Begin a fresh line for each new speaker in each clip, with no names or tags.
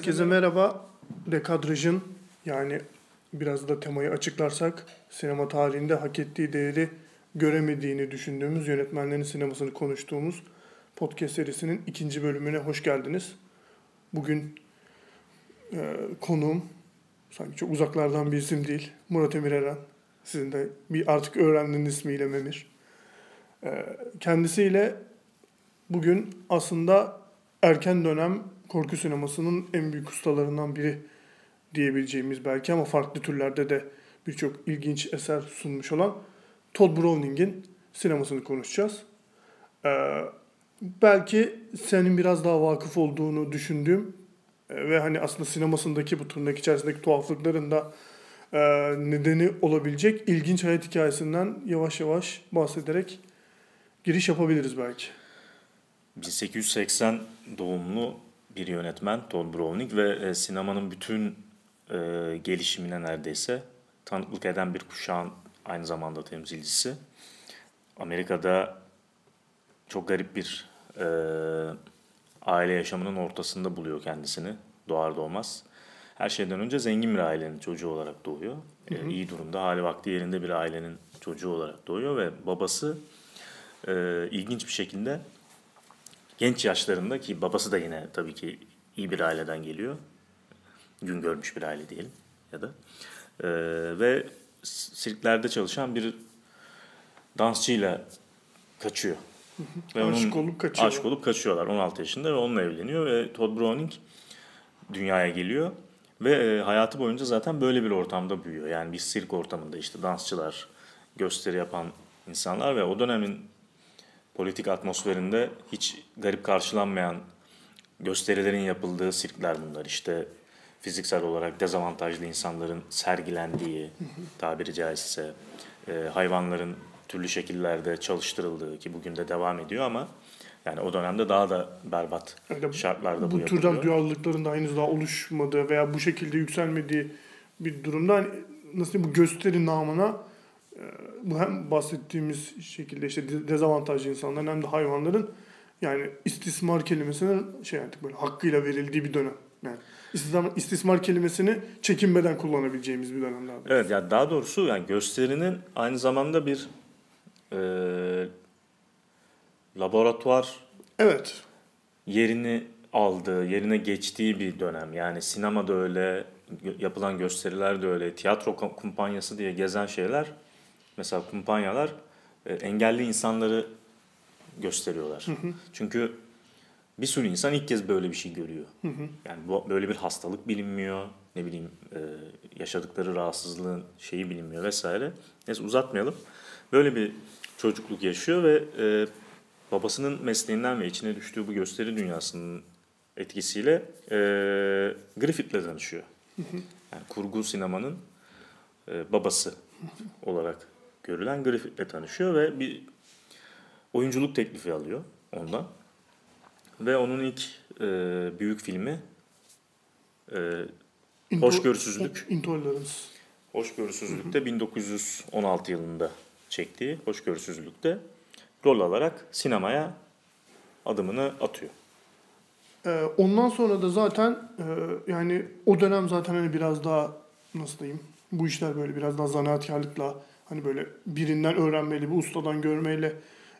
Herkese merhaba. Dekadrajın yani biraz da temayı açıklarsak sinema tarihinde hak ettiği değeri göremediğini düşündüğümüz yönetmenlerin sinemasını konuştuğumuz podcast serisinin ikinci bölümüne hoş geldiniz. Bugün e, konuğum sanki çok uzaklardan bir isim değil. Murat Emir Eren. Sizin de bir artık öğrendiğiniz ismiyle Memir. E, kendisiyle bugün aslında erken dönem korku sinemasının en büyük ustalarından biri diyebileceğimiz belki ama farklı türlerde de birçok ilginç eser sunmuş olan Todd Browning'in sinemasını konuşacağız. Ee, belki senin biraz daha vakıf olduğunu düşündüğüm e, ve hani aslında sinemasındaki bu tırnak içerisindeki tuhaflıkların da e, nedeni olabilecek ilginç hayat hikayesinden yavaş yavaş bahsederek giriş yapabiliriz belki.
1880 doğumlu bir yönetmen Todd Browning ve e, sinemanın bütün e, gelişimine neredeyse tanıklık eden bir kuşağın aynı zamanda temsilcisi. Amerika'da çok garip bir e, aile yaşamının ortasında buluyor kendisini doğar doğmaz. Her şeyden önce zengin bir ailenin çocuğu olarak doğuyor. Hı hı. E, iyi durumda, hali vakti yerinde bir ailenin çocuğu olarak doğuyor ve babası e, ilginç bir şekilde genç yaşlarında ki babası da yine tabii ki iyi bir aileden geliyor. Gün görmüş bir aile diyelim ya da. Ee, ve sirklerde çalışan bir dansçıyla kaçıyor.
ve aşık olup kaçıyor.
Aşık olup kaçıyorlar 16 yaşında ve onunla evleniyor ve Todd Browning dünyaya geliyor. Ve e, hayatı boyunca zaten böyle bir ortamda büyüyor. Yani bir sirk ortamında işte dansçılar, gösteri yapan insanlar ve o dönemin politik atmosferinde hiç garip karşılanmayan gösterilerin yapıldığı sirkler bunlar. İşte fiziksel olarak dezavantajlı insanların sergilendiği tabiri caizse e, hayvanların türlü şekillerde çalıştırıldığı ki bugün de devam ediyor ama yani o dönemde daha da berbat yani şartlarda bu,
bu türden duyarlılıkların da henüz daha oluşmadığı veya bu şekilde yükselmediği bir durumda hani nasıl diyeyim bu gösteri namına bu hem bahsettiğimiz şekilde işte dezavantajlı insanların hem de hayvanların yani istismar kelimesinin şey artık böyle hakkıyla verildiği bir dönem. Yani istismar, istismar kelimesini çekinmeden kullanabileceğimiz bir dönem daha.
Evet yani daha doğrusu yani gösterinin aynı zamanda bir e, laboratuvar
evet
yerini aldığı, yerine geçtiği bir dönem. Yani sinemada öyle, yapılan gösteriler de öyle, tiyatro kumpanyası diye gezen şeyler mesela kumpanyalar e, engelli insanları gösteriyorlar. Hı hı. Çünkü bir sürü insan ilk kez böyle bir şey görüyor. Hı hı. Yani bu, böyle bir hastalık bilinmiyor. Ne bileyim e, yaşadıkları rahatsızlığın şeyi bilinmiyor vesaire. Neyse uzatmayalım. Böyle bir çocukluk yaşıyor ve e, babasının mesleğinden ve içine düştüğü bu gösteri dünyasının etkisiyle e, Griffith'le tanışıyor. Hı hı. Yani kurgu sinemanın e, babası olarak görülen Griffith'le tanışıyor ve bir oyunculuk teklifi alıyor ondan. Ve onun ilk e, büyük filmi e, Into, Hoşgörüsüzlük.
Intolerance.
Hoşgörüsüzlükte 1916 yılında çektiği Hoşgörüsüzlükte rol alarak sinemaya adımını atıyor.
Ee, ondan sonra da zaten e, yani o dönem zaten hani biraz daha nasıl diyeyim bu işler böyle biraz daha zanaatkarlıkla hani böyle birinden öğrenmeli, bir ustadan görmeyle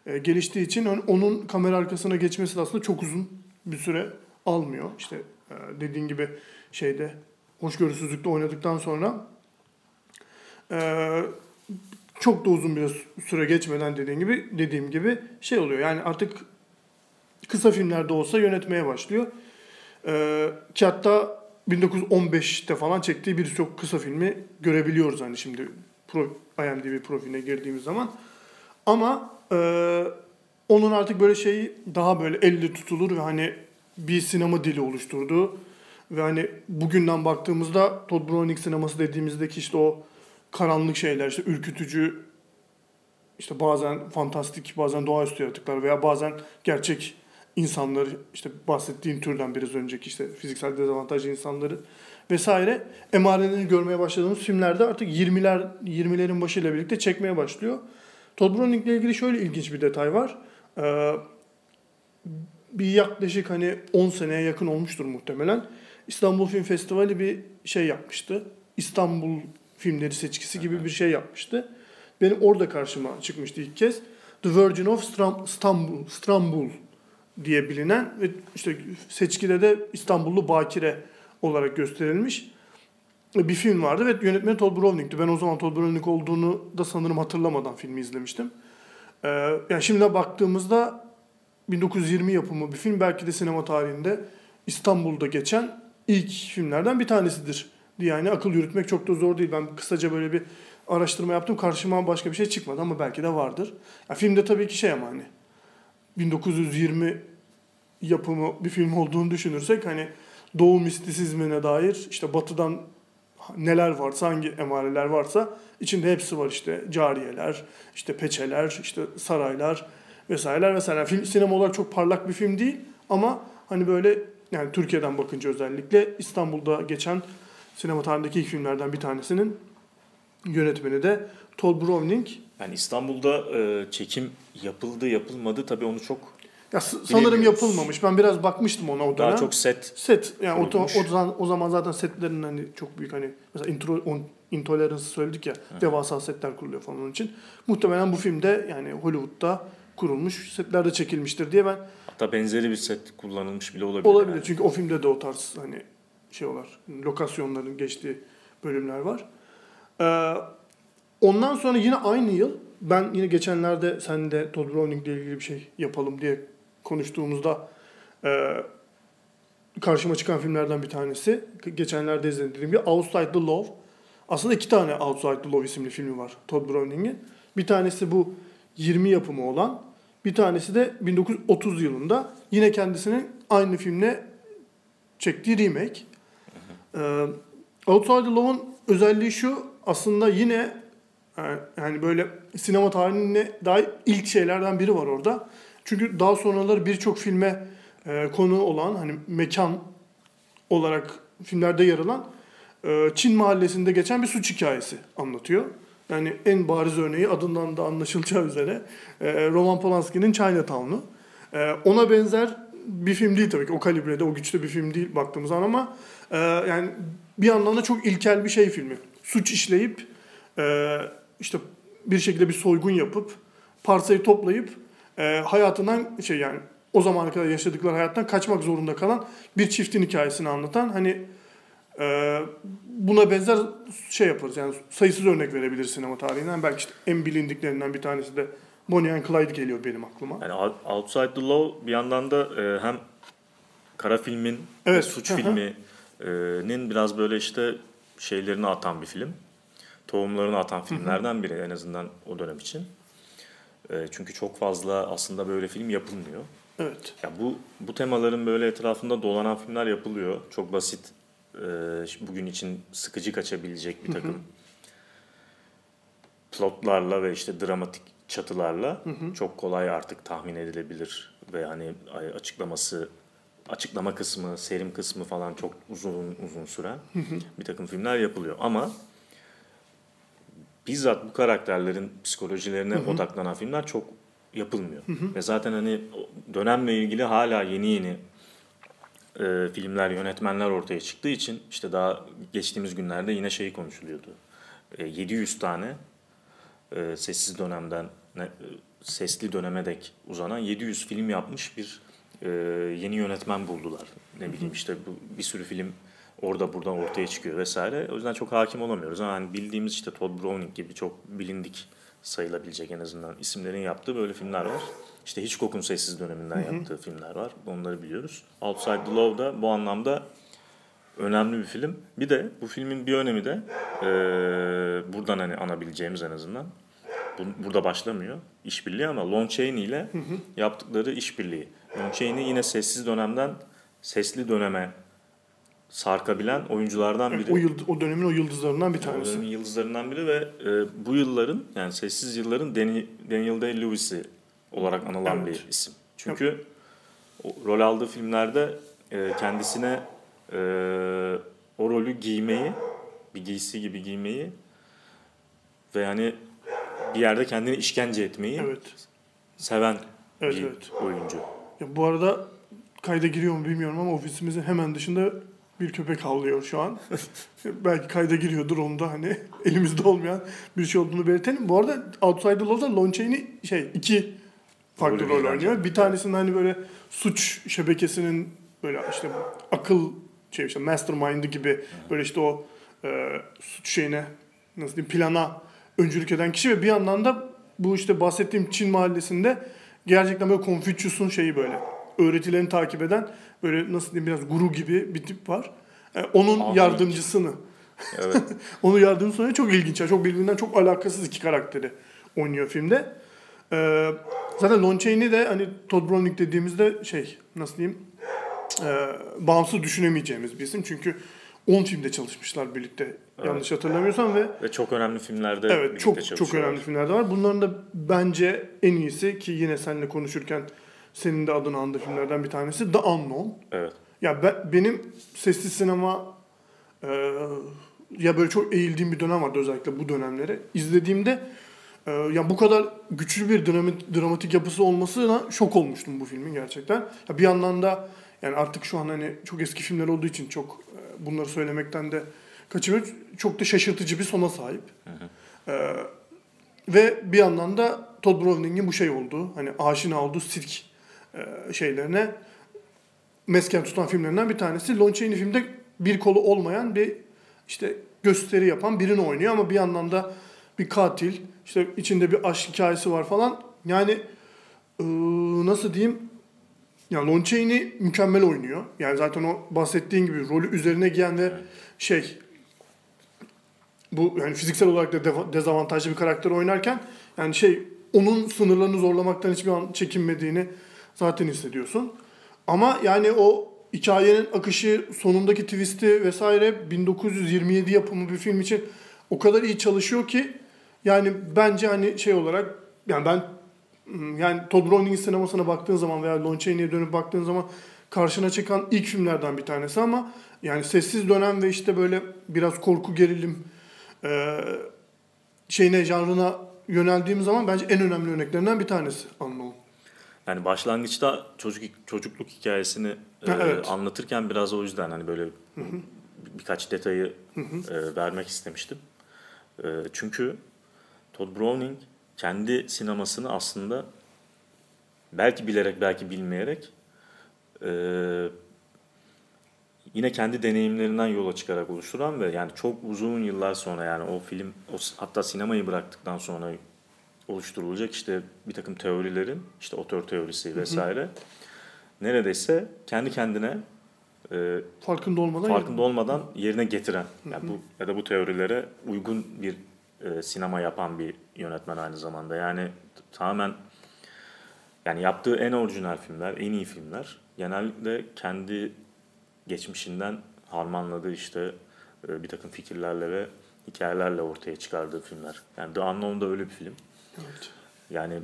e, geliştiği için onun kamera arkasına geçmesi de aslında çok uzun bir süre almıyor. İşte e, dediğin gibi şeyde hoşgörüsüzlükte oynadıktan sonra e, çok da uzun bir süre geçmeden dediğim gibi dediğim gibi şey oluyor. Yani artık kısa filmlerde olsa yönetmeye başlıyor. E, ki hatta 1915'te falan çektiği birçok kısa filmi görebiliyoruz hani şimdi pro, IMDb profiline girdiğimiz zaman. Ama e, onun artık böyle şeyi daha böyle elle tutulur ve hani bir sinema dili oluşturdu. Ve hani bugünden baktığımızda Todd Browning sineması dediğimizdeki işte o karanlık şeyler, işte ürkütücü, işte bazen fantastik, bazen doğaüstü yaratıklar veya bazen gerçek insanları, işte bahsettiğin türden biraz önceki işte fiziksel dezavantajlı insanları vesaire emarelerini görmeye başladığımız filmlerde artık 20'ler 20'lerin başıyla birlikte çekmeye başlıyor. Todd Browning ile ilgili şöyle ilginç bir detay var. Ee, bir yaklaşık hani 10 seneye yakın olmuştur muhtemelen. İstanbul Film Festivali bir şey yapmıştı. İstanbul filmleri seçkisi gibi bir şey yapmıştı. Benim orada karşıma çıkmıştı ilk kez. The Virgin of Stram- Stambul, Stambul diye bilinen ve işte seçkide de İstanbullu Bakire olarak gösterilmiş bir film vardı ve yönetmeni Todd Browning'ti. Ben o zaman Todd Browning olduğunu da sanırım hatırlamadan filmi izlemiştim. Ee, yani şimdi baktığımızda 1920 yapımı bir film belki de sinema tarihinde İstanbul'da geçen ilk filmlerden bir tanesidir. Yani akıl yürütmek çok da zor değil. Ben kısaca böyle bir araştırma yaptım. Karşıma başka bir şey çıkmadı ama belki de vardır. Ya filmde tabii ki şey ama hani 1920 yapımı bir film olduğunu düşünürsek hani Doğu mistisizmine dair işte batıdan neler varsa hangi emareler varsa içinde hepsi var işte cariyeler, işte peçeler, işte saraylar vesaireler vesaire. Film sinema olarak çok parlak bir film değil ama hani böyle yani Türkiye'den bakınca özellikle İstanbul'da geçen sinema tarihindeki ilk filmlerden bir tanesinin yönetmeni de Todd Browning.
Yani İstanbul'da e, çekim yapıldı yapılmadı tabii onu çok
Ya sanırım yapılmamış. Ben biraz bakmıştım ona o dönem.
daha çok set
Set yani o, o, zaman, o zaman zaten setlerin hani çok büyük hani mesela intro, on, Intolerance söyledik ya devasa setler kuruluyor falan onun için. Muhtemelen bu filmde yani Hollywood'da kurulmuş setlerde çekilmiştir diye ben
hatta benzeri bir set kullanılmış bile olabilir.
olabilir.
yani.
Çünkü o filmde de o tarz hani şey var. Lokasyonların geçtiği bölümler var. Ee, ondan sonra yine aynı yıl ben yine geçenlerde sen de Todd Browning ile ilgili bir şey yapalım diye konuştuğumuzda e, karşıma çıkan filmlerden bir tanesi. Geçenlerde izledim dediğim gibi Outside the Law. Aslında iki tane Outside the Law isimli filmi var Todd Browning'in. Bir tanesi bu 20 yapımı olan. Bir tanesi de 1930 yılında yine kendisinin aynı filmle çektiği remake. Ee, Outside the Law'un özelliği şu aslında yine e, yani böyle sinema tarihine dair ilk şeylerden biri var orada. Çünkü daha sonraları birçok filme e, konu olan hani mekan olarak filmlerde yer alan e, Çin mahallesinde geçen bir suç hikayesi anlatıyor. Yani en bariz örneği adından da anlaşılacağı üzere e, Roman Polanski'nin Chinatown'u. E, ona benzer bir film değil tabii ki. O kalibrede, o güçte bir film değil baktığımız zaman ama e, yani bir yandan da çok ilkel bir şey filmi. Suç işleyip e, işte bir şekilde bir soygun yapıp parsayı toplayıp e, hayatından şey yani o zamana kadar yaşadıkları hayattan kaçmak zorunda kalan bir çiftin hikayesini anlatan hani e, buna benzer şey yaparız yani sayısız örnek verebiliriz sinema tarihinden belki işte en bilindiklerinden bir tanesi de Bonnie and Clyde geliyor benim aklıma.
Yani Out- Outside the Law bir yandan da e, hem kara filmin ve
Evet,
suç filminin biraz böyle işte şeylerini atan bir film. Tohumlarını atan filmlerden biri en azından o dönem için. E, çünkü çok fazla aslında böyle film yapılmıyor.
Evet.
Ya bu bu temaların böyle etrafında dolanan filmler yapılıyor. Çok basit e, bugün için sıkıcı kaçabilecek bir takım plotlarla ve işte dramatik çatılarla çok kolay artık tahmin edilebilir ve hani açıklaması açıklama kısmı, serim kısmı falan çok uzun uzun süren bir takım filmler yapılıyor ama bizzat bu karakterlerin psikolojilerine odaklanan filmler çok yapılmıyor. Ve zaten hani dönemle ilgili hala yeni yeni e, filmler, yönetmenler ortaya çıktığı için işte daha geçtiğimiz günlerde yine şeyi konuşuluyordu. E, 700 tane e, sessiz dönemden ne, e, sesli döneme dek uzanan 700 film yapmış bir e, yeni yönetmen buldular. Ne bileyim işte bu, bir sürü film orada buradan ortaya çıkıyor vesaire. O yüzden çok hakim olamıyoruz. Ama hani bildiğimiz işte Todd Browning gibi çok bilindik sayılabilecek en azından isimlerin yaptığı böyle filmler var. İşte Hitchcock'un sessiz döneminden yaptığı filmler var. Onları biliyoruz. Outside the Law da bu anlamda önemli bir film. Bir de bu filmin bir önemi de e, buradan hani anabileceğimiz en azından. Bu, burada başlamıyor işbirliği ama Lon Chaney ile yaptıkları işbirliği. Lon Chaney yine sessiz dönemden sesli döneme sarkabilen oyunculardan biri.
O, yıld- o dönemin o yıldızlarından bir
O
tanesi.
dönemin yıldızlarından biri ve e, bu yılların yani sessiz yılların Dani- Daniel Day-Lewis'i olarak anılan
Evet.
bir isim. Çünkü o, rol aldığı filmlerde e, kendisine e, o rolü giymeyi, bir giysi gibi giymeyi ve yani bir yerde kendini işkence etmeyi
Evet.
seven
Evet,
bir
evet.
oyuncu.
Ya bu arada kayda giriyor mu bilmiyorum ama ofisimizin hemen dışında bir köpek havlıyor şu an. Belki kayda giriyordur onu da hani elimizde olmayan bir şey olduğunu belirtelim. Bu arada Outside the Lon Chaney şey iki farklı rol oynuyor. Bir tanesinde hani böyle suç şebekesinin böyle işte akıl şey işte mastermind'ı gibi böyle işte o e, suç şeyine nasıl diyeyim plana öncülük eden kişi ve bir yandan da bu işte bahsettiğim Çin mahallesinde gerçekten böyle Confucius'un şeyi böyle öğretilerini takip eden böyle nasıl diyeyim biraz guru gibi bir tip var. E, onun
Ahmet.
yardımcısını
Evet.
onu yardımcısı oynuyor. Çok ilginç. ya. Çok birbirinden çok alakasız iki karakteri oynuyor filmde. Ee, zaten Lon Chaney de hani Todd Browning dediğimizde şey nasıl diyeyim e, bağımsız düşünemeyeceğimiz bir isim. Çünkü 10 filmde çalışmışlar birlikte yanlış hatırlamıyorsam ve
Ve çok önemli filmlerde
evet çok çok önemli filmler de var. Bunların da bence en iyisi ki yine seninle konuşurken senin de adını andığı filmlerden bir tanesi The Unknown.
Evet.
Ya ben, benim sessiz sinema e, ya böyle çok eğildiğim bir dönem vardı özellikle bu dönemleri. İzlediğimde e, ya bu kadar güçlü bir dramatik, dramatik yapısı olmasına şok olmuştum bu filmin gerçekten. Ya bir yandan da yani artık şu an hani çok eski filmler olduğu için çok e, bunları söylemekten de kaçınıyor. Çok da şaşırtıcı bir sona sahip. E, ve bir yandan da Todd Browning'in bu şey olduğu hani aşina olduğu sirk şeylerine mesken tutan filmlerinden bir tanesi. Lon Chaney filmde bir kolu olmayan bir işte gösteri yapan birini oynuyor ama bir yandan da bir katil, işte içinde bir aşk hikayesi var falan. Yani eee, nasıl diyeyim? Yani Lon Chaney mükemmel oynuyor. Yani zaten o bahsettiğin gibi rolü üzerine giyen ve şey bu yani fiziksel olarak da dezavantajlı bir karakter oynarken yani şey onun sınırlarını zorlamaktan hiçbir an çekinmediğini zaten hissediyorsun. Ama yani o hikayenin akışı, sonundaki twist'i vesaire 1927 yapımı bir film için o kadar iyi çalışıyor ki yani bence hani şey olarak yani ben hmm, yani Todd Browning'in sinemasına baktığın zaman veya Lon Chaney'e dönüp baktığın zaman karşına çıkan ilk filmlerden bir tanesi ama yani sessiz dönem ve işte böyle biraz korku gerilim e, şeyine janrına yöneldiğim zaman bence en önemli örneklerinden bir tanesi Unknown.
Yani başlangıçta çocuk çocukluk hikayesini e,
evet.
anlatırken biraz o yüzden hani böyle birkaç detayı e, vermek istemiştim. E, çünkü Todd Browning kendi sinemasını aslında belki bilerek belki bilmeyerek e, yine kendi deneyimlerinden yola çıkarak oluşturan ve yani çok uzun yıllar sonra yani o film o, hatta sinemayı bıraktıktan sonra oluşturulacak işte bir takım teorilerin işte otör teorisi vesaire neredeyse kendi kendine e,
Farkında olmadan
farkında olmadan yerine getiren yani bu ya da bu teorilere uygun bir e, sinema yapan bir yönetmen aynı zamanda. Yani tamamen yani yaptığı en orijinal filmler, en iyi filmler genellikle kendi geçmişinden harmanladığı işte e, bir takım fikirlerle ve hikayelerle ortaya çıkardığı filmler. Yani The Unknown da öyle bir film.
Evet.
Yani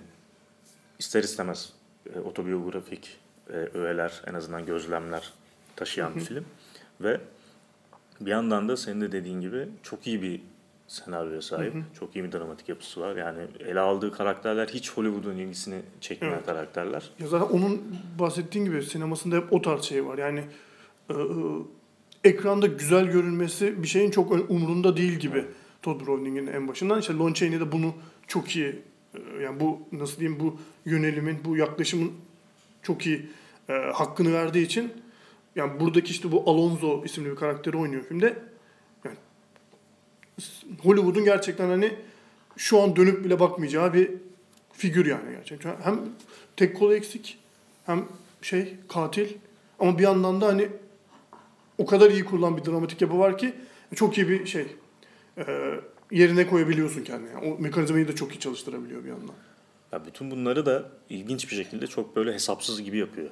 ister istemez e, otobiyografik e, öğeler, en azından gözlemler taşıyan bir film. Ve bir yandan da senin de dediğin gibi çok iyi bir senaryoya sahip. Çok iyi bir dramatik yapısı var. Yani ele aldığı karakterler hiç Hollywood'un ilgisini çekmeyen
Evet.
karakterler.
Ya zaten onun bahsettiğin gibi sinemasında hep o tarz şey var. Yani e, e, ekranda güzel görünmesi bir şeyin çok umurunda değil gibi. Todd Browning'in en başından. İşte Lon Chaney de bunu çok iyi e, yani bu nasıl diyeyim bu yönelimin, bu yaklaşımın çok iyi e, hakkını verdiği için yani buradaki işte bu Alonzo isimli bir karakteri oynuyor filmde. Yani Hollywood'un gerçekten hani şu an dönüp bile bakmayacağı bir figür yani gerçekten. Hem tek kolu eksik hem şey katil ama bir yandan da hani o kadar iyi kurulan bir dramatik yapı var ki çok iyi bir şey e, yerine koyabiliyorsun kendini. Yani o mekanizmayı da çok iyi çalıştırabiliyor bir yandan.
Ya bütün bunları da ilginç bir şekilde çok böyle hesapsız gibi yapıyor.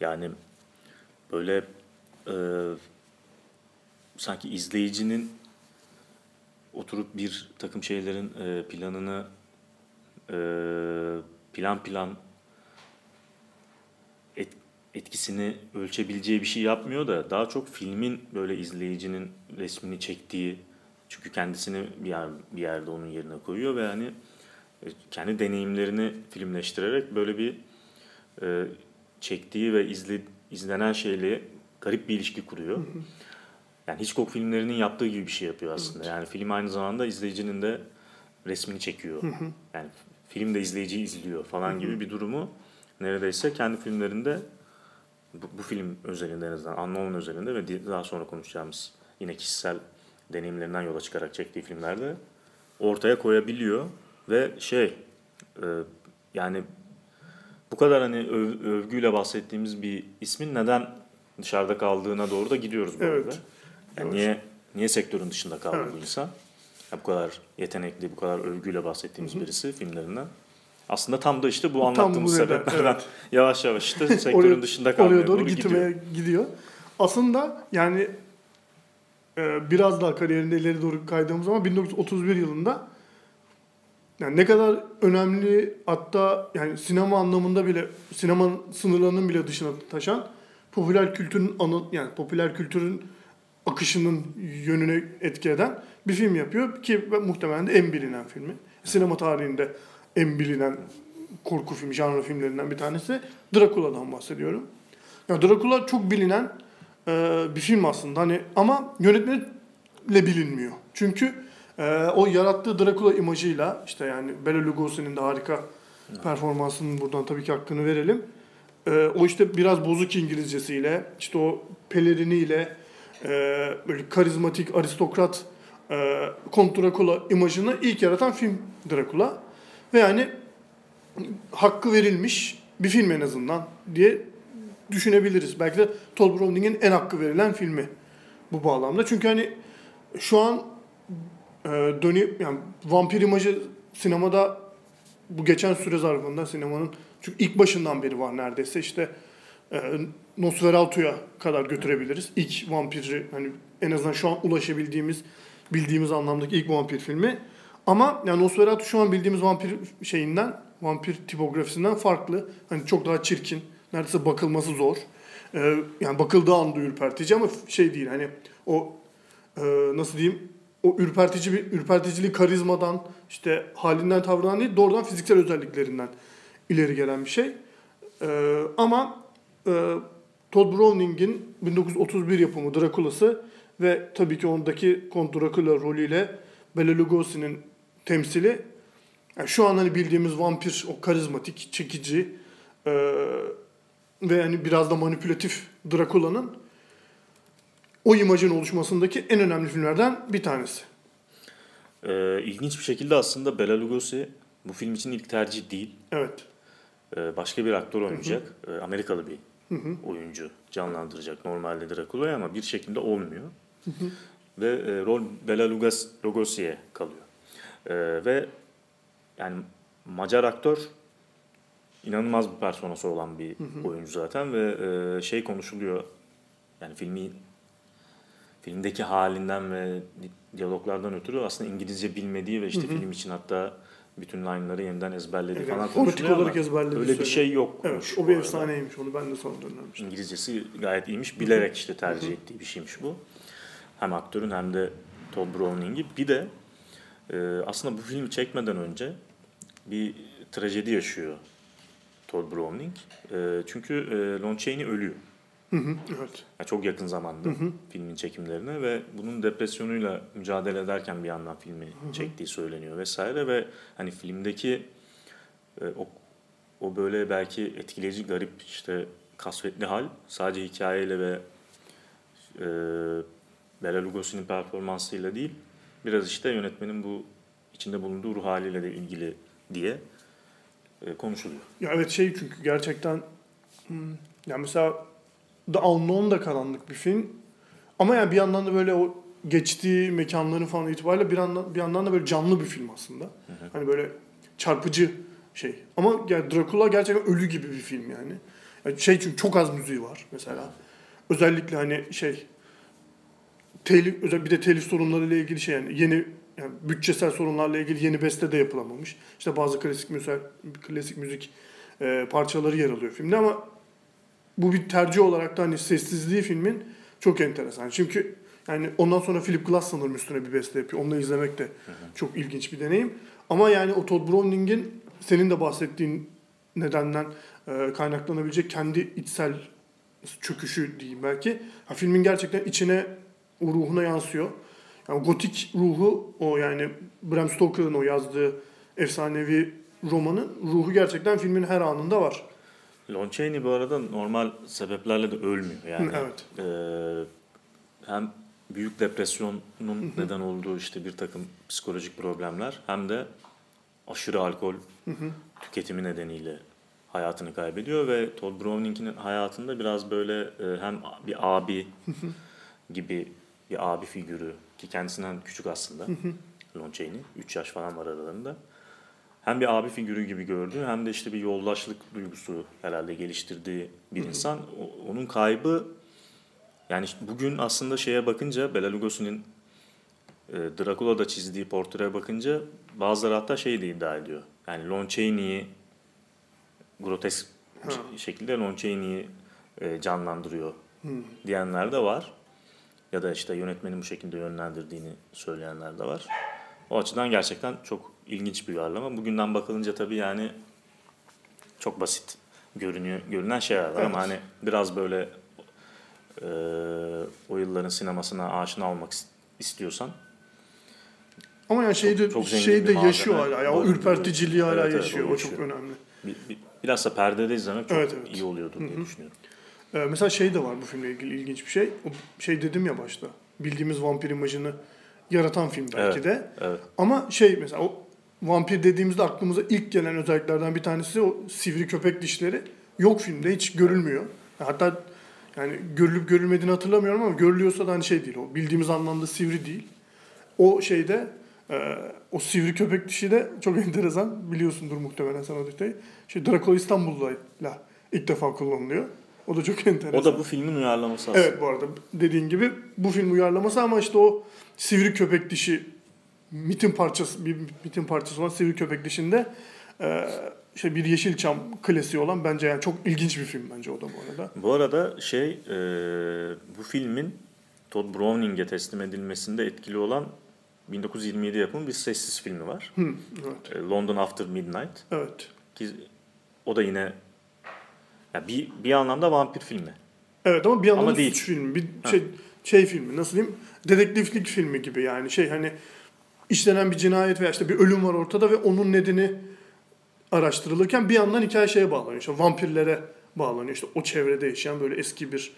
Yani böyle e, sanki izleyicinin oturup bir takım şeylerin e, planını e, plan plan et- etkisini ölçebileceği bir şey yapmıyor da daha çok filmin böyle izleyicinin resmini çektiği çünkü kendisini bir, yer, bir yerde onun yerine koyuyor ve hani e, kendi deneyimlerini filmleştirerek böyle bir e, çektiği ve izle, izlenen şeyle garip bir ilişki kuruyor. Yani Hitchcock filmlerinin yaptığı gibi bir şey yapıyor aslında. Yani film aynı zamanda izleyicinin de resmini çekiyor. Yani film de izleyiciyi izliyor falan gibi bir durumu neredeyse kendi filmlerinde bu, bu film özelinde en azından Unknown özelinde ve daha sonra konuşacağımız yine kişisel deneyimlerinden yola çıkarak çektiği filmlerde ortaya koyabiliyor ve şey e, yani bu kadar hani öv- övgüyle bahsettiğimiz bir ismin neden dışarıda kaldığına doğru da gidiyoruz bu
Evet.
arada. Yani
Evet.
niye niye sektörün dışında kaldı bu
Evet.
insan? Ya bu kadar yetenekli, bu kadar övgüyle bahsettiğimiz birisi filmlerinden. Aslında tam da işte bu
Tam
anlattığımız
bu
sebeplerden
evet.
yavaş yavaş işte sektörün
Oraya-
dışında kalmaya
Oraya doğru,
doğru
gitmeye
gidiyor.
gidiyor. Aslında yani e, biraz daha kariyerinde ileri doğru kaydığımız zaman 1931 yılında yani ne kadar önemli hatta yani sinema anlamında bile sinemanın sınırlarının bile dışına taşan popüler kültürün anı yani popüler kültürün akışının yönüne etki eden bir film yapıyor ki muhtemelen de en bilinen filmi. Sinema tarihinde en bilinen korku filmi, janr filmlerinden bir tanesi. Dracula'dan bahsediyorum. Ya Dracula çok bilinen e, bir film aslında hani ama yönetmeniyle bilinmiyor. Çünkü e, o yarattığı Dracula imajıyla işte yani Bela Lugosi'nin de harika performansının buradan tabii ki hakkını verelim. E, o işte biraz bozuk İngilizcesiyle, işte o peleriniyle, e, böyle karizmatik aristokrat e, Kont Dracula imajını ilk yaratan film Dracula. Ve yani hakkı verilmiş bir film en azından diye düşünebiliriz. Belki de Todd Browning'in en hakkı verilen filmi bu bağlamda. Çünkü hani şu an e, dönüp yani vampir imajı sinemada bu geçen süre zarfında sinemanın çünkü ilk başından beri var neredeyse işte e, Nosferatu'ya kadar götürebiliriz. İlk vampiri hani en azından şu an ulaşabildiğimiz bildiğimiz anlamdaki ilk vampir filmi. Ama yani Nosferatu şu an bildiğimiz vampir şeyinden, vampir tipografisinden farklı. Hani çok daha çirkin, neredeyse bakılması zor. Ee, yani bakıldığı anda ürpertici ama şey değil hani o e, nasıl diyeyim o ürpertici bir ürperticiliği karizmadan işte halinden tavrından değil doğrudan fiziksel özelliklerinden ileri gelen bir şey. Ee, ama e, Todd Browning'in 1931 yapımı Dracula'sı ve tabii ki ondaki Kont Dracula rolüyle Bela Lugosi'nin temsili yani şu an hani bildiğimiz vampir o karizmatik, çekici e, ve hani biraz da manipülatif Dracula'nın o imajın oluşmasındaki en önemli filmlerden bir tanesi.
Ee, ilginç bir şekilde aslında Bela Lugosi bu film için ilk tercih değil.
Evet.
Ee, başka bir aktör oynayacak. Ee, Amerikalı bir oyuncu canlandıracak normalde Dracula'yı ama bir şekilde olmuyor. Ve e, rol Bela Lugas, Lugosi'ye kalıyor. Ee, ve yani Macar aktör inanılmaz bir personası olan bir oyuncu zaten ve e, şey konuşuluyor. Yani filmi filmdeki halinden ve di- diyaloglardan ötürü aslında İngilizce bilmediği ve işte film için hatta bütün line'ları yeniden ezberlediği
Evet,
falan konuşuluyor ama
olarak ezberlediği
öyle bir şey yok.
Evet, o bir efsaneymiş. Onu ben de sonra dönermiştim.
İngilizcesi gayet iyiymiş. Bilerek işte tercih ettiği bir şeymiş bu. Hem aktörün hem de Todd Browning'i. Bir de e, aslında bu filmi çekmeden önce bir trajedi yaşıyor Todd Browning. E, çünkü e, Lon Chaney ölüyor.
Hı hı, evet.
Yani çok yakın zamanda filmin çekimlerine ve bunun depresyonuyla mücadele ederken bir yandan filmi çektiği söyleniyor vesaire ve hani filmdeki e, o o böyle belki etkileyici garip işte kasvetli hal sadece hikayeyle ve e, Bela Lugosi'nin performansıyla değil biraz işte yönetmenin bu içinde bulunduğu ruh haliyle de ilgili diye konuşuluyor.
Ya evet şey çünkü gerçekten hmm, ya mesela The Unknown da karanlık bir film. Ama yani bir yandan da böyle o geçtiği mekanların falan itibariyle bir yandan, bir yandan da böyle canlı bir film aslında. Hani böyle çarpıcı şey. Ama ya Dracula gerçekten ölü gibi bir film yani. yani şey çünkü çok az müziği var mesela. Özellikle hani şey telif, özel bir de telif sorunlarıyla ilgili şey yani yeni yani bütçesel sorunlarla ilgili yeni beste de yapılamamış. İşte bazı klasik müzik klasik müzik e, parçaları yer alıyor filmde ama bu bir tercih olarak da hani sessizliği filmin çok enteresan. Çünkü yani ondan sonra Philip Glass sanırım üstüne bir beste yapıyor. Onu da izlemek de çok ilginç bir deneyim. Ama yani o Todd Browning'in senin de bahsettiğin nedenden e, kaynaklanabilecek kendi içsel çöküşü diyeyim belki. Ha, filmin gerçekten içine ruhuna yansıyor. Yani gotik ruhu o yani Bram Stoker'ın o yazdığı efsanevi romanın ruhu gerçekten filmin her anında var.
Lon Chaney bu arada normal sebeplerle de ölmüyor. Yani
evet.
eee, hem büyük depresyonun neden olduğu işte bir takım psikolojik problemler hem de aşırı alkol tüketimi nedeniyle hayatını kaybediyor ve Todd Browning'in hayatında biraz böyle e, hem bir abi gibi bir abi figürü ki kendisinden küçük aslında Lon Chaney 3 yaş falan var aralarında. Hem bir abi figürü gibi gördüğü hem de işte bir yoldaşlık duygusu herhalde geliştirdiği bir insan. O- onun kaybı yani bugün aslında şeye bakınca Bela Lugosi'nin e, Dracula'da çizdiği portreye bakınca bazıları hatta şey de iddia ediyor. Yani Lon Chaney'i grotesk şekilde Lon Chaney'i e, canlandırıyor diyenler de var. Ya da işte yönetmenin bu şekilde yönlendirdiğini söyleyenler de var. O açıdan gerçekten çok ilginç bir uyarlama. Bugünden bakılınca tabii yani çok basit görünüyor görünen şeyler var ama
Evet.
hani biraz böyle e, o yılların sinemasına aşina olmak is- istiyorsan
Ama yani şeyde
Çok- çok
şeyde
bir malzeme
yaşıyor hala. Ya o ürperticiliği hala
Evet, evet,
yaşıyor.
o
o çok
yaşıyor.
önemli.
bir, bir, biraz da perdede izlemek çok
Evet, evet.
iyi oluyordu diye düşünüyorum.
Ee, mesela şey de var bu filmle ilgili ilginç bir şey. O şey dedim ya başta. Bildiğimiz vampir imajını yaratan film belki
Evet.
de.
Evet.
Ama şey mesela o vampir dediğimizde aklımıza ilk gelen özelliklerden bir tanesi o sivri köpek dişleri. Yok filmde hiç görülmüyor. Hatta yani görülüp görülmediğini hatırlamıyorum ama görülüyorsa da hani şey değil o bildiğimiz anlamda sivri değil. O şeyde e, o sivri köpek dişi de çok enteresan. Biliyorsundur muhtemelen sen o detayı. Şey Dracula İstanbul'da ilk defa kullanılıyor. O da çok enteresan.
O da bu filmin uyarlaması aslında.
Evet bu arada dediğin gibi bu film uyarlaması ama işte o sivri köpek dişi mitin parçası bir mitin parçası olan sivri köpek dişinde e, işte bir Yeşilçam klasiği olan bence yani çok ilginç bir film bence o da bu arada.
Bu arada şey e, bu filmin Todd Browning'e teslim edilmesinde etkili olan 1927 yapımı bir sessiz filmi var.
Hı, evet.
E, London After Midnight.
Evet.
Ki o da yine ya bir bir anlamda vampir filmi.
Evet ama bir yandan
Ama değil.
suç filmi, bir şey şey filmi nasıl diyeyim? Dedektiflik filmi gibi yani şey hani işlenen bir cinayet veya işte bir ölüm var ortada ve onun nedeni araştırılırken bir yandan hikaye şeye bağlanıyor. İşte vampirlere bağlanıyor. İşte o çevrede yaşayan böyle eski bir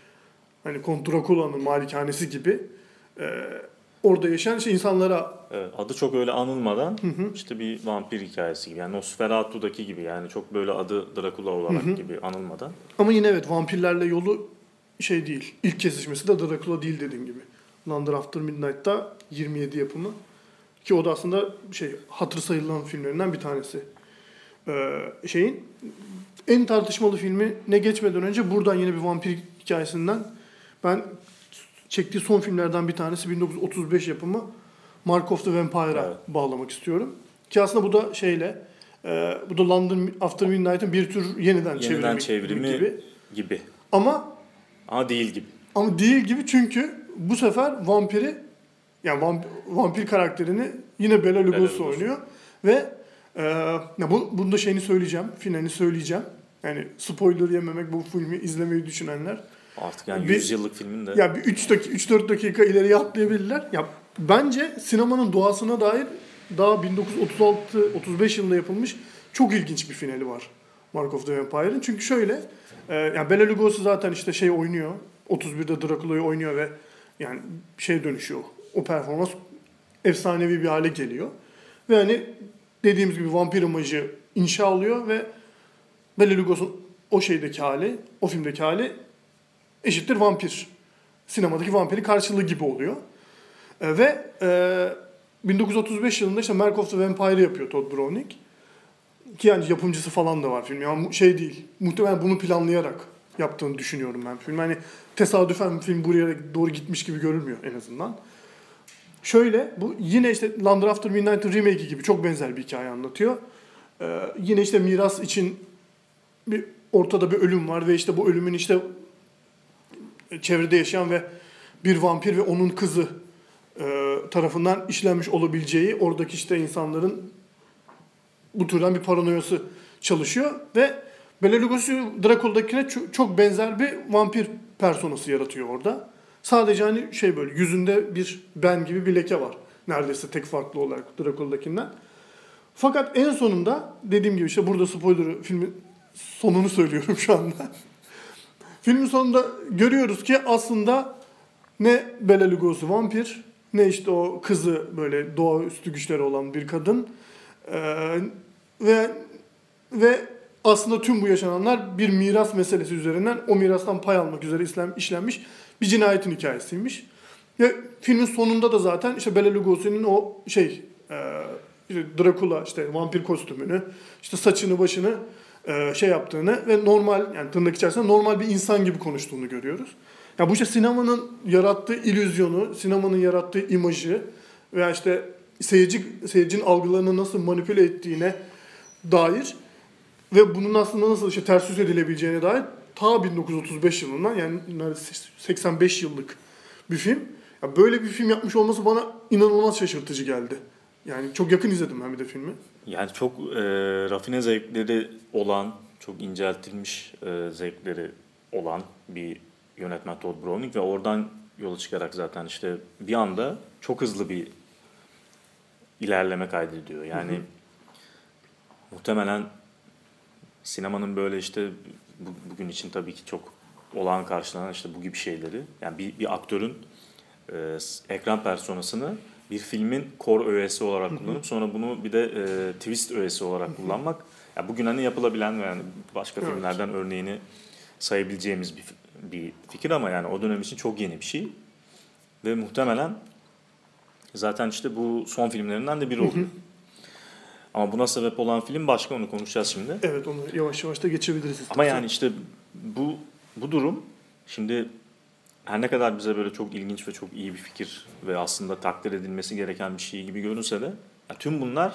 hani Kont Dracula'nın malikanesi gibi e, orada yaşayan işte insanlara
Evet, adı çok öyle anılmadan işte bir vampir hikayesi gibi. Yani Nosferatu'daki gibi yani çok böyle adı Dracula olarak gibi anılmadan.
ama yine evet vampirlerle yolu şey değil. İlk kesişmesi de Dracula değil dediğim gibi. London After Midnight'ta 27 yapımı. Ki o da aslında şey hatır sayılan filmlerinden bir tanesi. Ee, şeyin en tartışmalı filmi ne geçmeden önce buradan yine bir vampir hikayesinden ben çektiği son filmlerden bir tanesi 1935 yapımı Mark of the Vampire'a
Evet.
bağlamak istiyorum. Ki aslında bu da şeyle e, bu da London After Midnight'ın bir tür yeniden,
Yeniden
çevrimi,
çevrimi
gibi.
gibi.
Ama
Ama değil gibi.
ama değil gibi çünkü bu sefer vampiri yani vamp- vampir karakterini yine Bela Lugosi
Lugosi.
oynuyor ve e, ya bu bunu da şeyini söyleyeceğim, finalini söyleyeceğim. Yani spoiler yememek bu filmi izlemeyi düşünenler.
Artık yani
Bir-
100 yıllık filmin de
Ya bir 3 dakika 3 4 dakika ileriye atlayabilirler. Ya bence sinemanın doğasına dair daha 1936 35 yılında yapılmış çok ilginç bir finali var. Mark of the Vampire'ın. Çünkü şöyle e, yani Bela Lugosi zaten işte şey oynuyor. 31'de Dracula'yı oynuyor ve yani şey dönüşüyor. O performans efsanevi bir hale geliyor. Ve hani dediğimiz gibi vampir imajı inşa oluyor ve Bela Lugosi'nin o şeydeki hali, o filmdeki hali eşittir vampir. Sinemadaki vampirin karşılığı gibi oluyor. E, ve e, 1935 yılında işte Mark of the Vampire yapıyor Todd Browning. Ki yani yapımcısı falan da var film. Yani şey değil. Muhtemelen bunu planlayarak yaptığını düşünüyorum ben film. Hani tesadüfen film buraya doğru gitmiş gibi görülmüyor en azından. Şöyle bu yine işte London After Midnight'ın remake'i gibi çok benzer bir hikaye anlatıyor. Ee, yine işte miras için bir ortada bir ölüm var ve işte bu ölümün işte çevrede yaşayan ve bir vampir ve onun kızı e, tarafından işlenmiş olabileceği oradaki işte insanların bu türden bir paranoyası çalışıyor ve Bela Lugosi Dracula'dakine ço- çok benzer bir vampir personası yaratıyor orada. Sadece hani şey böyle yüzünde bir ben gibi bir leke var. Neredeyse tek farklı olarak Dracula'dakinden. Fakat en sonunda dediğim gibi işte burada spoiler filmin sonunu söylüyorum şu anda. Filmin sonunda görüyoruz ki aslında ne Bela Lugosi vampir ne işte o kızı böyle doğaüstü güçleri olan bir kadın Ee, ve ve aslında tüm bu yaşananlar bir miras meselesi üzerinden o mirastan pay almak üzere işlem, işlenmiş bir cinayetin hikayesiymiş. Ve filmin sonunda da zaten işte Bela Lugosi'nin o şey e, işte Dracula işte vampir kostümünü işte saçını başını e, şey yaptığını ve normal yani tırnak içerisinde normal bir insan gibi konuştuğunu görüyoruz. Ya bu işte sinemanın yarattığı illüzyonu, sinemanın yarattığı imajı veya işte seyirci seyircinin algılarını nasıl manipüle ettiğine dair ve bunun aslında nasıl işte ters yüz edilebileceğine dair ta 1935 yılından yani neredeyse 85 yıllık bir film. Ya böyle bir film yapmış olması bana inanılmaz şaşırtıcı geldi. Yani çok yakın izledim ben bir de filmi.
Yani çok e, rafine zevkleri olan, çok inceltilmiş e, zevkleri olan bir yönetmen Todd Browning ve oradan yola çıkarak zaten işte bir anda çok hızlı bir ilerleme kaydediyor. Yani
Hı hı.
muhtemelen sinemanın böyle işte bu- bugün için tabii ki çok olağan karşılanan işte bu gibi şeyleri yani bir, bir aktörün e, ekran personasını bir filmin core öğesi olarak kullanıp sonra bunu bir de e, twist öğesi olarak kullanmak ya bugün hani yapılabilen ve yani başka
Evet.
filmlerden örneğini sayabileceğimiz bir, bir fikir ama yani o dönem için çok yeni bir şey ve muhtemelen zaten işte bu son filmlerinden de biri oluyor. Ama buna sebep olan film başka onu konuşacağız şimdi.
Evet onu yavaş yavaş da geçebiliriz.
Ama yani işte bu bu durum şimdi her ne kadar bize böyle çok ilginç ve çok iyi bir fikir ve aslında takdir edilmesi gereken bir şey gibi görünse de ya tüm bunlar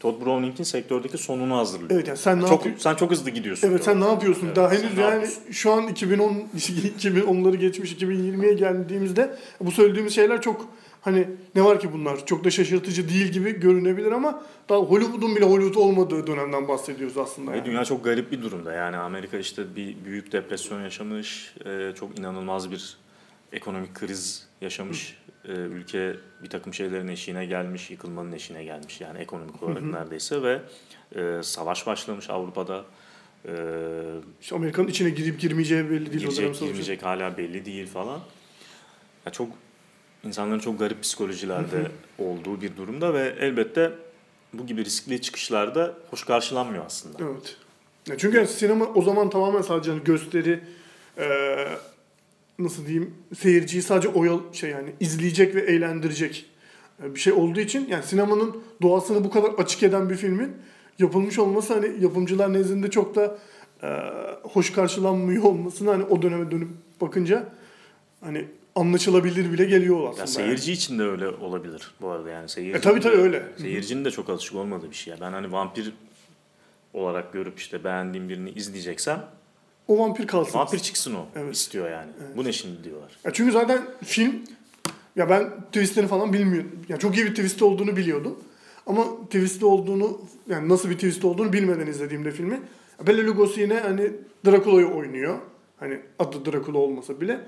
Todd Browning'in sektördeki sonunu hazırlıyor.
Evet yani sen ne
çok,
yapıyorsun?
sen çok hızlı gidiyorsun.
Evet sen ne yapıyorsun?
Evet,
Daha henüz yani şu an 2010 2010'ları geçmiş 2020'ye geldiğimizde bu söylediğimiz şeyler çok hani ne var ki bunlar çok da şaşırtıcı değil gibi görünebilir ama daha Hollywood'un bile Hollywood olmadığı dönemden bahsediyoruz aslında.
Ve
yani.
dünya çok garip bir durumda. Yani Amerika işte bir büyük depresyon yaşamış, e, çok inanılmaz bir ekonomik kriz yaşamış. E, ülke bir takım şeylerin eşiğine gelmiş, yıkılmanın eşiğine gelmiş yani ekonomik olarak neredeyse ve e, savaş başlamış Avrupa'da. E,
İşte Amerika'nın içine girip girmeyeceği belli değil
girecek, girmeyecek hala belli değil falan. Ya çok insanların çok garip psikolojilerde olduğu bir durumda ve elbette bu gibi riskli çıkışlarda hoş karşılanmıyor aslında.
Evet. Çünkü yani sinema o zaman tamamen sadece hani gösteri eee, nasıl diyeyim seyirciyi sadece oyal şey yani izleyecek ve eğlendirecek e, bir şey olduğu için yani sinemanın doğasını bu kadar açık eden bir filmin yapılmış olması hani yapımcılar nezdinde çok da eee, hoş karşılanmıyor olmasını hani o döneme dönüp bakınca hani anlaşılabilir bile geliyor aslında.
Ya seyirci için de öyle olabilir bu arada yani seyirci.
E, tabii tabii öyle.
Seyircinin de çok alışık olmadığı bir şey. Ben hani vampir olarak görüp işte beğendiğim birini izleyeceksem
O vampir kalsın.
vampir çıksın o
Evet.
istiyor yani. Bu ne şimdi diyorlar.
Ya çünkü zaten film ya ben twistlerini falan bilmiyordum. Ya çok iyi bir twist olduğunu biliyordum. Ama twist olduğunu yani nasıl bir twist olduğunu bilmeden izlediğimde filmi. Bela Lugosi yine hani Dracula'yı oynuyor. Hani adı Dracula olmasa bile.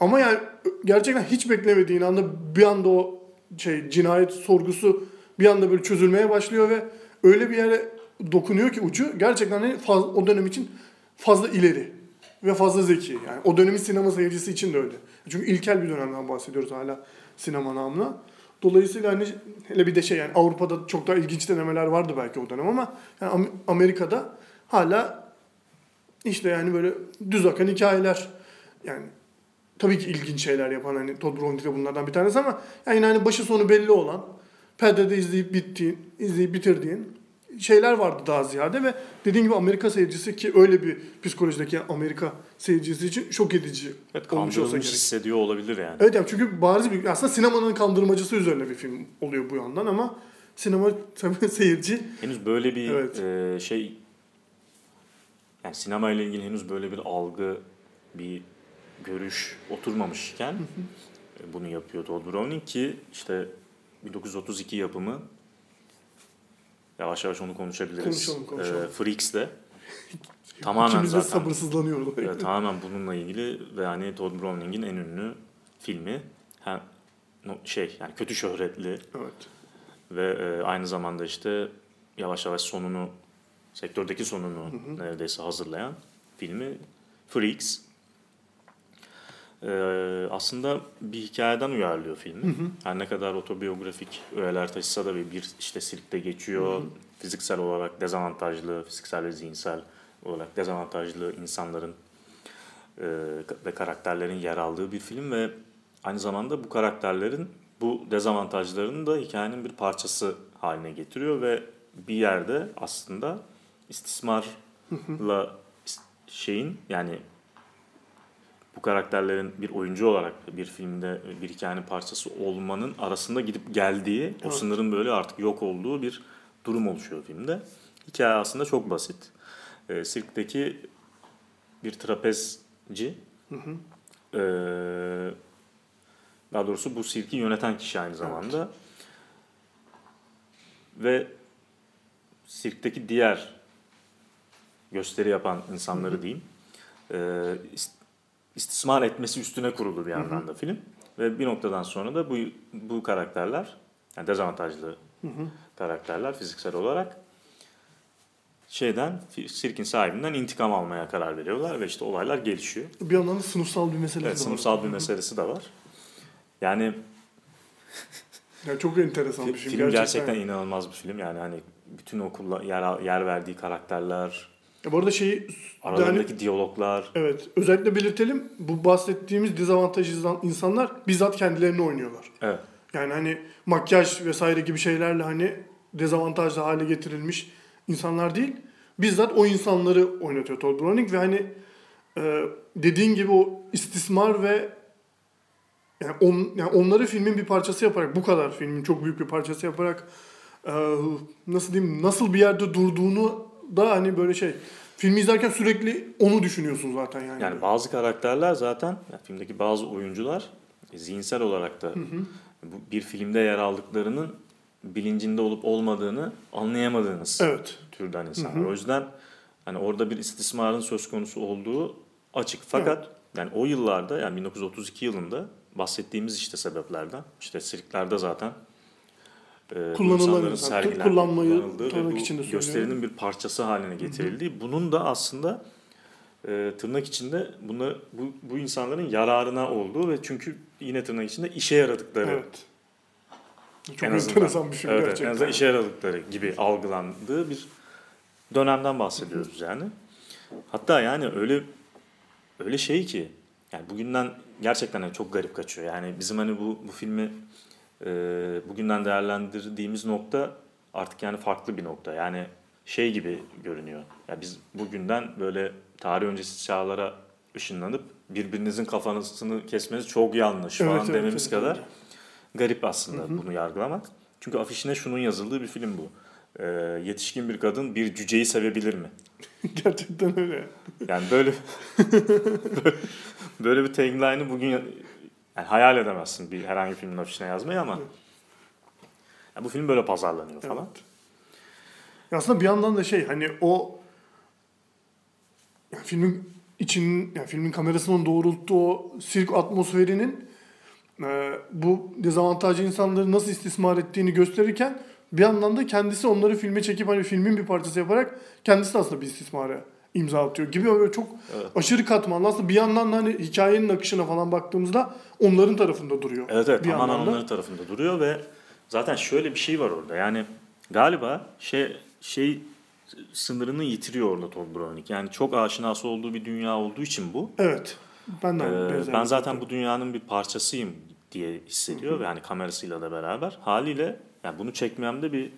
Ama yani gerçekten hiç beklemediğin anda bir anda o şey cinayet sorgusu bir anda böyle çözülmeye başlıyor ve öyle bir yere dokunuyor ki ucu gerçekten hani faz, o dönem için fazla ileri ve fazla zeki. Yani o dönemin sinema seyircisi için de öyle. Çünkü ilkel bir dönemden bahsediyoruz hala sinema namına. Dolayısıyla hani hele bir de şey yani Avrupa'da çok daha ilginç denemeler vardı belki o dönem ama yani Am- Amerika'da hala işte yani böyle düz akan hikayeler yani tabii ki ilginç şeyler yapan hani Todd Browning de bunlardan bir tanesi ama yani hani başı sonu belli olan perdede izleyip bittiğin, izleyip bitirdiğin şeyler vardı daha ziyade ve dediğim gibi Amerika seyircisi ki öyle bir psikolojideki Amerika seyircisi için şok edici
Evet kandırılmış hissediyor olabilir yani.
Evet yani çünkü bariz bir aslında sinemanın kandırmacısı üzerine bir film oluyor bu yandan ama sinema tabii seyirci
Henüz böyle bir
Evet.
e, şey yani sinema ile ilgili henüz böyle bir algı, bir görüş oturmamışken e, bunu yapıyor Todd Browning ki işte 1932 yapımı yavaş yavaş onu konuşabiliriz.
Konuşalım, konuşalım.
E, Freaks'te Tamamen
İkimiz de
zaten.
sabırsızlanıyoruz.
Ee, tamamen bununla ilgili ve hani Todd Browning'in en ünlü filmi. Hem şey yani kötü şöhretli
Evet.
ve e, aynı zamanda işte yavaş yavaş sonunu sektördeki sonunu neredeyse hazırlayan filmi Freaks. Ee, aslında bir hikayeden uyarlıyor filmi. Her ne kadar otobiyografik öğeler taşısa da bir, bir işte sirkte geçiyor. Fiziksel olarak dezavantajlı, fiziksel ve zihinsel olarak dezavantajlı insanların e, ve karakterlerin yer aldığı bir film ve aynı zamanda bu karakterlerin bu dezavantajlarını da hikayenin bir parçası haline getiriyor ve bir yerde aslında istismarla is- şeyin yani bu karakterlerin bir oyuncu olarak bir filmde bir hikayenin parçası olmanın arasında gidip geldiği, o
Evet.
sınırın böyle artık yok olduğu bir durum oluşuyor filmde. Hikaye aslında çok basit. Ee, sirkteki bir trapezci, ee, daha doğrusu bu sirki yöneten kişi aynı zamanda. Ve sirkteki diğer gösteri yapan insanları diyeyim, ee, ist- istismar etmesi üstüne kurulu bir yandan da film. Ve bir noktadan sonra da bu bu karakterler, yani dezavantajlı karakterler fiziksel olarak şeyden, sirkin sahibinden intikam almaya karar veriyorlar ve işte olaylar gelişiyor.
Bir yandan da sınıfsal bir mesele
Evet,
de var.
sınıfsal bir meselesi de var. Yani
Yani çok enteresan bir
film,
film.
gerçekten, inanılmaz bir film. Yani hani bütün okulla yer yer verdiği karakterler,
Ya bu arada şeyi
aralarındaki
yani,
diyaloglar.
evet özellikle belirtelim. Bu bahsettiğimiz dezavantajlı insanlar bizzat kendilerini oynuyorlar.
Evet.
Yani hani makyaj vesaire gibi şeylerle hani dezavantajlı hale getirilmiş insanlar değil. Bizzat o insanları oynatıyor Todd Browning ve hani e, dediğin gibi o istismar ve yani, on, yani onları filmin bir parçası yaparak bu kadar filmin çok büyük bir parçası yaparak e, nasıl diyeyim nasıl bir yerde durduğunu da hani böyle şey filmi izlerken sürekli onu düşünüyorsun zaten yani.
Yani bazı karakterler zaten, yani filmdeki bazı oyuncular zihinsel olarak da bu bir filmde yer aldıklarının bilincinde olup olmadığını anlayamadığınız
Evet.
türden insanlar. O yüzden hani orada bir istismarın söz konusu olduğu açık. Fakat yani o yıllarda yani 1932 yılında bahsettiğimiz işte sebeplerden işte sirklerde zaten e,
Kullanılan
sergilendiği,
kullanmayı tırnak içinde
gösterinin bir parçası haline getirildiği. Bunun da aslında e, tırnak içinde bunu, bu, bu insanların yararına olduğu ve çünkü yine tırnak içinde işe yaradıkları
Evet. Çok
en azından.
bir film
evet,
gerçekten.
En azından işe yaradıkları gibi algılandığı bir dönemden bahsediyoruz yani. Hatta yani öyle öyle şey ki yani bugünden gerçekten hani çok garip kaçıyor. Yani bizim hani bu bu filmi e, bugünden değerlendirdiğimiz nokta artık yani farklı bir nokta. Yani şey gibi görünüyor. Ya biz bugünden böyle tarih öncesi çağlara ışınlanıp birbirinizin kafasını kesmeniz çok yanlış
Evet,
falan
evet,
dememiz
evet,
kadar
evet.
garip aslında bunu yargılamak. Çünkü afişine şunun yazıldığı bir film bu. Ee, yetişkin bir kadın bir cüceyi sevebilir mi?
Gerçekten öyle.
Yani böyle böyle bir tagline'ı bugün yani hayal edemezsin bir herhangi bir filmin afişine yazmayı ama ya bu film böyle pazarlanıyor falan.
Evet. Ya aslında bir yandan da şey hani o yani filmin için yani filmin kamerasının doğrulttuğu o sirk atmosferinin e, bu dezavantajlı insanları nasıl istismar ettiğini gösterirken bir yandan da kendisi onları filme çekip hani filmin bir parçası yaparak kendisi de aslında bir istismara imza atıyor gibi öyle çok
Evet.
aşırı katmanlı. Aslında bir yandan da hani hikayenin akışına falan baktığımızda onların tarafında duruyor.
Evet evet
bir
tamamen onların tarafında duruyor ve zaten şöyle bir şey var orada. Yani galiba şey şey sınırını yitiriyor orada Todd Browning. Yani çok aşinası olduğu bir dünya olduğu için bu.
Evet. Ben de
Ee, ben zaten
nokta.
bu dünyanın bir parçasıyım diye hissediyor ve yani kamerasıyla da beraber haliyle yani bunu çekmemde bir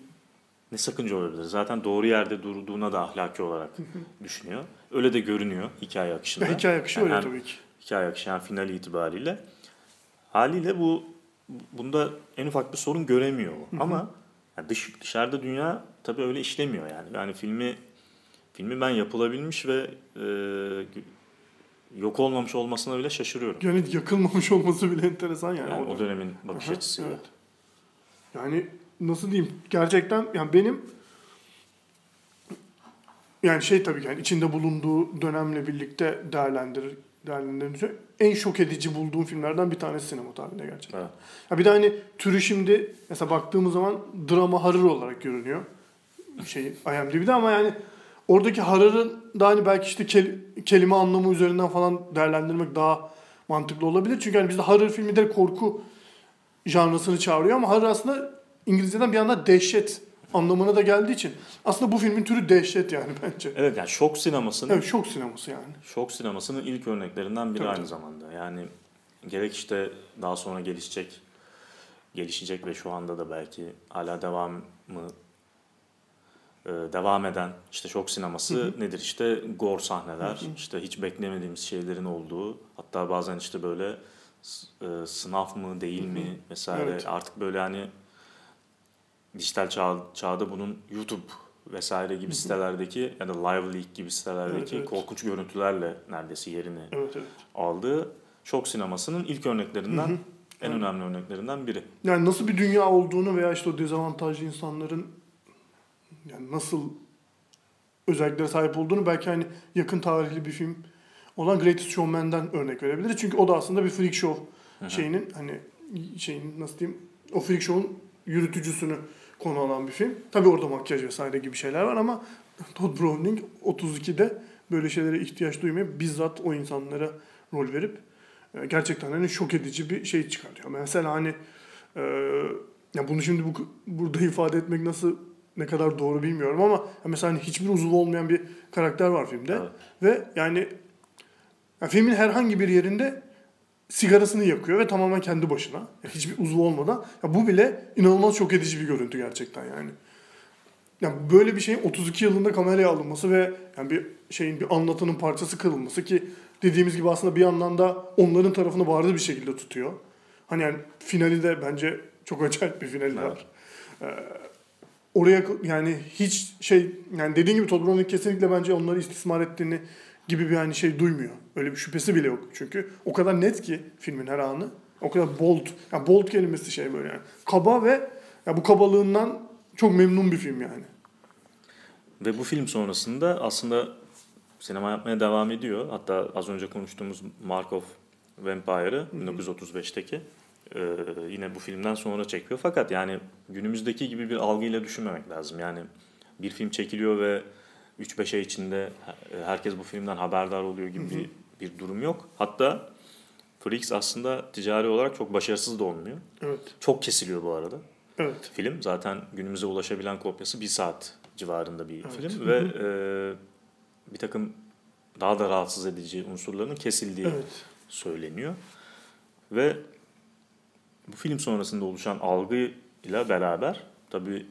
ne sakınca olabilir. Zaten doğru yerde durduğuna da ahlaki olarak düşünüyor. Öyle de görünüyor hikaye akışında.
Ya hikaye akışı
Yani
öyle tabii ki.
Hikaye akışı yani final itibariyle. Haliyle bu bunda en ufak bir sorun göremiyor. Ama yani dış, dışarıda dünya tabii öyle işlemiyor yani. Yani filmi filmi ben yapılabilmiş ve e, yok olmamış olmasına bile şaşırıyorum.
Yani yakılmamış olması bile enteresan yani.
Yani
O
dönemin bakış açısıyla.
evet. Yani nasıl diyeyim? Gerçekten yani benim yani şey tabii ki yani içinde bulunduğu dönemle birlikte değerlendirir değerlendirince en şok edici bulduğum filmlerden bir tanesi sinema tarihinde gerçekten.
Evet.
Ya bir de hani türü şimdi mesela baktığımız zaman drama horror olarak görünüyor. Şey IMDb'de ama yani oradaki horror'ın da hani belki işte kel- kelime anlamı üzerinden falan değerlendirmek daha mantıklı olabilir. Çünkü hani bizde horror filmi de korku janrasını çağırıyor ama horror aslında İngilizceden bir anda dehşet anlamına da geldiği için aslında bu filmin türü dehşet yani bence.
Evet yani şok sinemasının
Evet şok sineması yani.
şok sinemasının ilk örneklerinden biri
Tabii,
aynı
tabii.
zamanda. Yani gerek işte daha sonra gelişecek gelişecek ve şu anda da belki hala devamı e, devam eden işte şok sineması nedir? İşte gore sahneler, işte hiç beklemediğimiz şeylerin olduğu, hatta bazen işte böyle s- e, sınav mı değil mi vesaire
Evet.
artık böyle hani dijital çağ, çağda bunun YouTube vesaire gibi sitelerdeki ya da Live Leak gibi sitelerdeki
Evet, evet.
korkunç görüntülerle neredeyse yerini
Evet evet.
aldığı şok sinemasının ilk örneklerinden, en
Evet.
önemli örneklerinden biri.
Yani nasıl bir dünya olduğunu veya işte o dezavantajlı insanların yani nasıl özelliklere sahip olduğunu belki hani yakın tarihli bir film olan Greatest Showman'den örnek verebiliriz. Çünkü o da aslında bir freak show şeyinin hani şeyin nasıl diyeyim o freak show'un yürütücüsünü konu alan bir film. Tabii orada makyaj vesaire gibi şeyler var ama Todd Browning 32'de böyle şeylere ihtiyaç duymayıp bizzat o insanlara rol verip e, gerçekten hani şok edici bir şey çıkartıyor. Mesela hani e, ya bunu şimdi bu burada ifade etmek nasıl ne kadar doğru bilmiyorum ama mesela hani hiçbir uzvu olmayan bir karakter var filmde
Evet.
ve yani ya filmin herhangi bir yerinde sigarasını yakıyor ve tamamen kendi başına. Yani hiçbir uzvu olmadan. Ya bu bile inanılmaz şok edici bir görüntü gerçekten yani. Yani böyle bir şeyin 32 yılında kameraya alınması ve yani bir şeyin bir anlatının parçası kılınması ki dediğimiz gibi aslında bir yandan da onların tarafını bariz bir şekilde tutuyor. Hani yani finali de bence çok acayip bir finali
Evet.
var. Ee, oraya yani hiç şey yani dediğin gibi Todd Browning kesinlikle bence onları istismar ettiğini gibi bir hani şey duymuyor. Öyle bir şüphesi bile yok. Çünkü o kadar net ki filmin her anı. O kadar bold. Yani bold kelimesi şey böyle yani. Kaba ve ya bu kabalığından çok memnun bir film yani.
Ve bu film sonrasında aslında sinema yapmaya devam ediyor. Hatta az önce konuştuğumuz Mark of Vampire'ı 1935'teki e, yine bu filmden sonra çekiyor. Fakat yani günümüzdeki gibi bir algıyla düşünmemek lazım. Yani bir film çekiliyor ve 3-5 ay içinde herkes bu filmden haberdar oluyor gibi bir, bir durum yok. Hatta Freaks aslında ticari olarak çok başarısız da olmuyor.
Evet.
Çok kesiliyor bu arada
Evet.
film. Zaten günümüze ulaşabilen kopyası bir saat civarında bir
Evet.
film ve e, bir takım daha da rahatsız edici unsurların kesildiği
Evet.
söyleniyor. Ve bu film sonrasında oluşan algıyla beraber tabii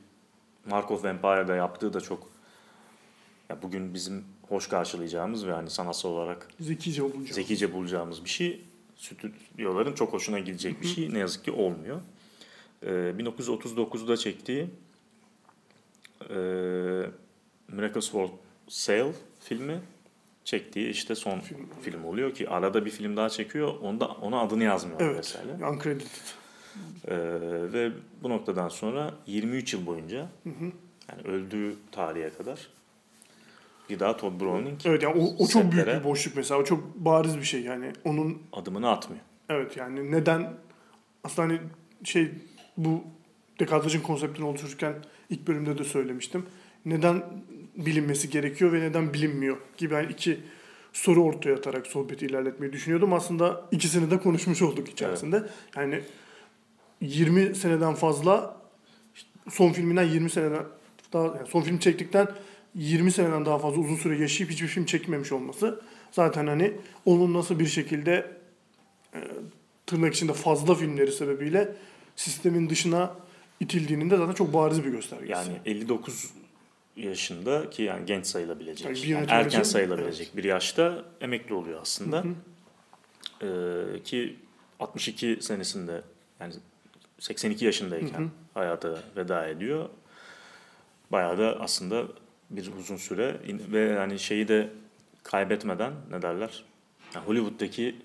Mark of Vampire'da yaptığı da çok ya bugün bizim hoş karşılayacağımız ve hani sanatsal olarak
Zekice olunca.
zekice bulacağımız bir şey stüdyoların çok hoşuna gidecek bir şey ne yazık ki olmuyor. Ee, 1939'da çektiği e, Miracles for Sale filmi çektiği işte son
Film.
film, oluyor ki arada bir film daha çekiyor. Onda ona adını yazmıyor
Evet.
mesela.
Uncredited.
Ee, ve bu noktadan sonra 23 yıl boyunca yani öldüğü tarihe kadar daha Todd Browning
Evet yani o, o çok büyük bir boşluk mesela. O çok bariz bir şey yani. Onun
adımını atmıyor.
evet yani neden aslında hani şey bu dekadrajın konseptini oluştururken ilk bölümde de söylemiştim. Neden bilinmesi gerekiyor ve neden bilinmiyor gibi yani iki soru ortaya atarak sohbeti ilerletmeyi düşünüyordum. Aslında ikisini de konuşmuş olduk içerisinde. Yani 20 seneden fazla son filminden 20 seneden daha yani son film çektikten 20 seneden daha fazla uzun süre yaşayıp hiçbir film çekmemiş olması zaten hani onun nasıl bir şekilde e, tırnak içinde fazla filmleri sebebiyle sistemin dışına itildiğinin de zaten çok bariz bir göstergesi.
Yani 59 yaşında ki yani genç sayılabilecek,
Yani
yani erken
için-
sayılabilecek bir yaşta emekli oluyor aslında. Ee, ki 62 senesinde yani 82 yaşındayken hayata veda ediyor. Bayağı da aslında bir uzun süre ve yani şeyi de kaybetmeden ne derler? Yani Hollywood'daki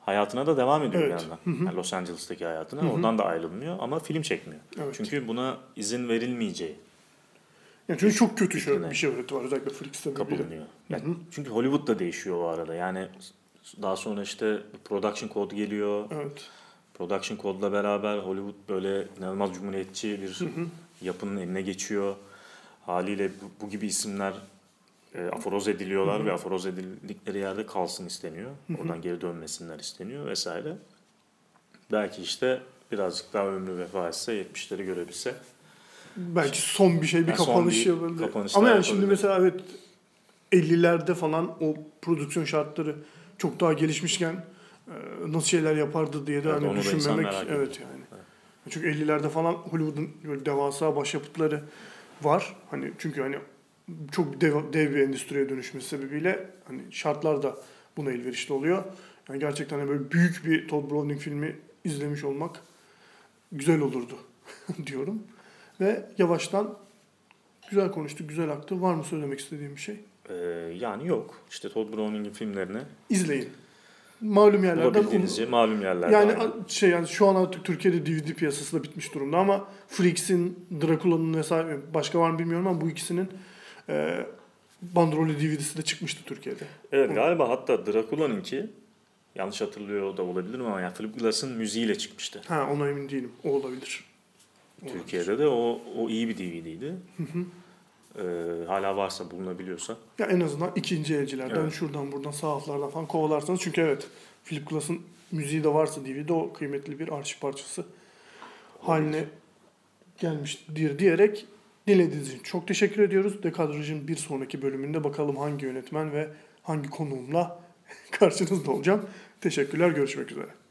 hayatına da devam ediyor
Evet.
bir yandan. Yani Los Angeles'taki hayatına. Oradan da ayrılmıyor ama film çekmiyor.
Evet.
Çünkü buna izin verilmeyeceği
Yani çünkü çok kötü şey, bir şöhreti var özellikle Flix sebebiyle.
kapılınıyor. Yani çünkü Hollywood da değişiyor o arada. Yani daha sonra işte production code geliyor.
Evet.
Production Code'la beraber Hollywood böyle inanılmaz cumhuriyetçi bir yapının eline geçiyor. Haliyle bu, bu gibi isimler e, aforoz ediliyorlar ve aforoz edildikleri yerde kalsın isteniyor. Oradan geri dönmesinler isteniyor vesaire. Belki işte birazcık daha ömrü vefa etse 70'leri görebilse.
Belki son bir şey bir
Yani
kapanış yapıldı. Ama yani şimdi mesela evet 50'lerde falan o prodüksiyon şartları çok daha gelişmişken e, nasıl şeyler yapardı diye de
Evet,
hani düşünmemek evet yani. Çünkü 50'lerde falan Hollywood'un böyle devasa başyapıtları var. Hani çünkü hani çok dev, dev bir endüstriye dönüşmesi sebebiyle hani şartlar da buna elverişli oluyor. Yani gerçekten hani böyle büyük bir Todd Browning filmi izlemiş olmak güzel olurdu diyorum. Ve yavaştan güzel konuştuk, güzel aktı. Var mı söylemek istediğim bir şey?
E, yani yok. İşte Todd Browning'in filmlerini
İzleyin. Malum yerlerden
bulabildiğinizce malum yerlerde.
yani
aynı.
a- şey yani şu an artık Türkiye'de DVD piyasası da bitmiş durumda ama Freaks'in, Dracula'nın vesaire başka var mı bilmiyorum ama bu ikisinin e, bandrolü DVD'si de çıkmıştı Türkiye'de.
Evet galiba hatta Dracula'nınki yanlış hatırlıyor da olabilirim ama yani Philip Glass'ın müziğiyle çıkmıştı.
Ha ona emin değilim. O olabilir.
Türkiye'de de o, o iyi bir DVD'ydi. Ee, hala varsa bulunabiliyorsa.
Ya en azından ikinci elcilerden
Evet.
şuradan buradan sahaflardan falan kovalarsanız çünkü evet Philip Glass'ın müziği de varsa DVD o kıymetli bir arşiv parçası haline gelmiştir diyerek dinlediğiniz için çok teşekkür ediyoruz. Dekadraj'ın bir sonraki bölümünde bakalım hangi yönetmen ve hangi konuğumla karşınızda olacağım. Teşekkürler, görüşmek üzere.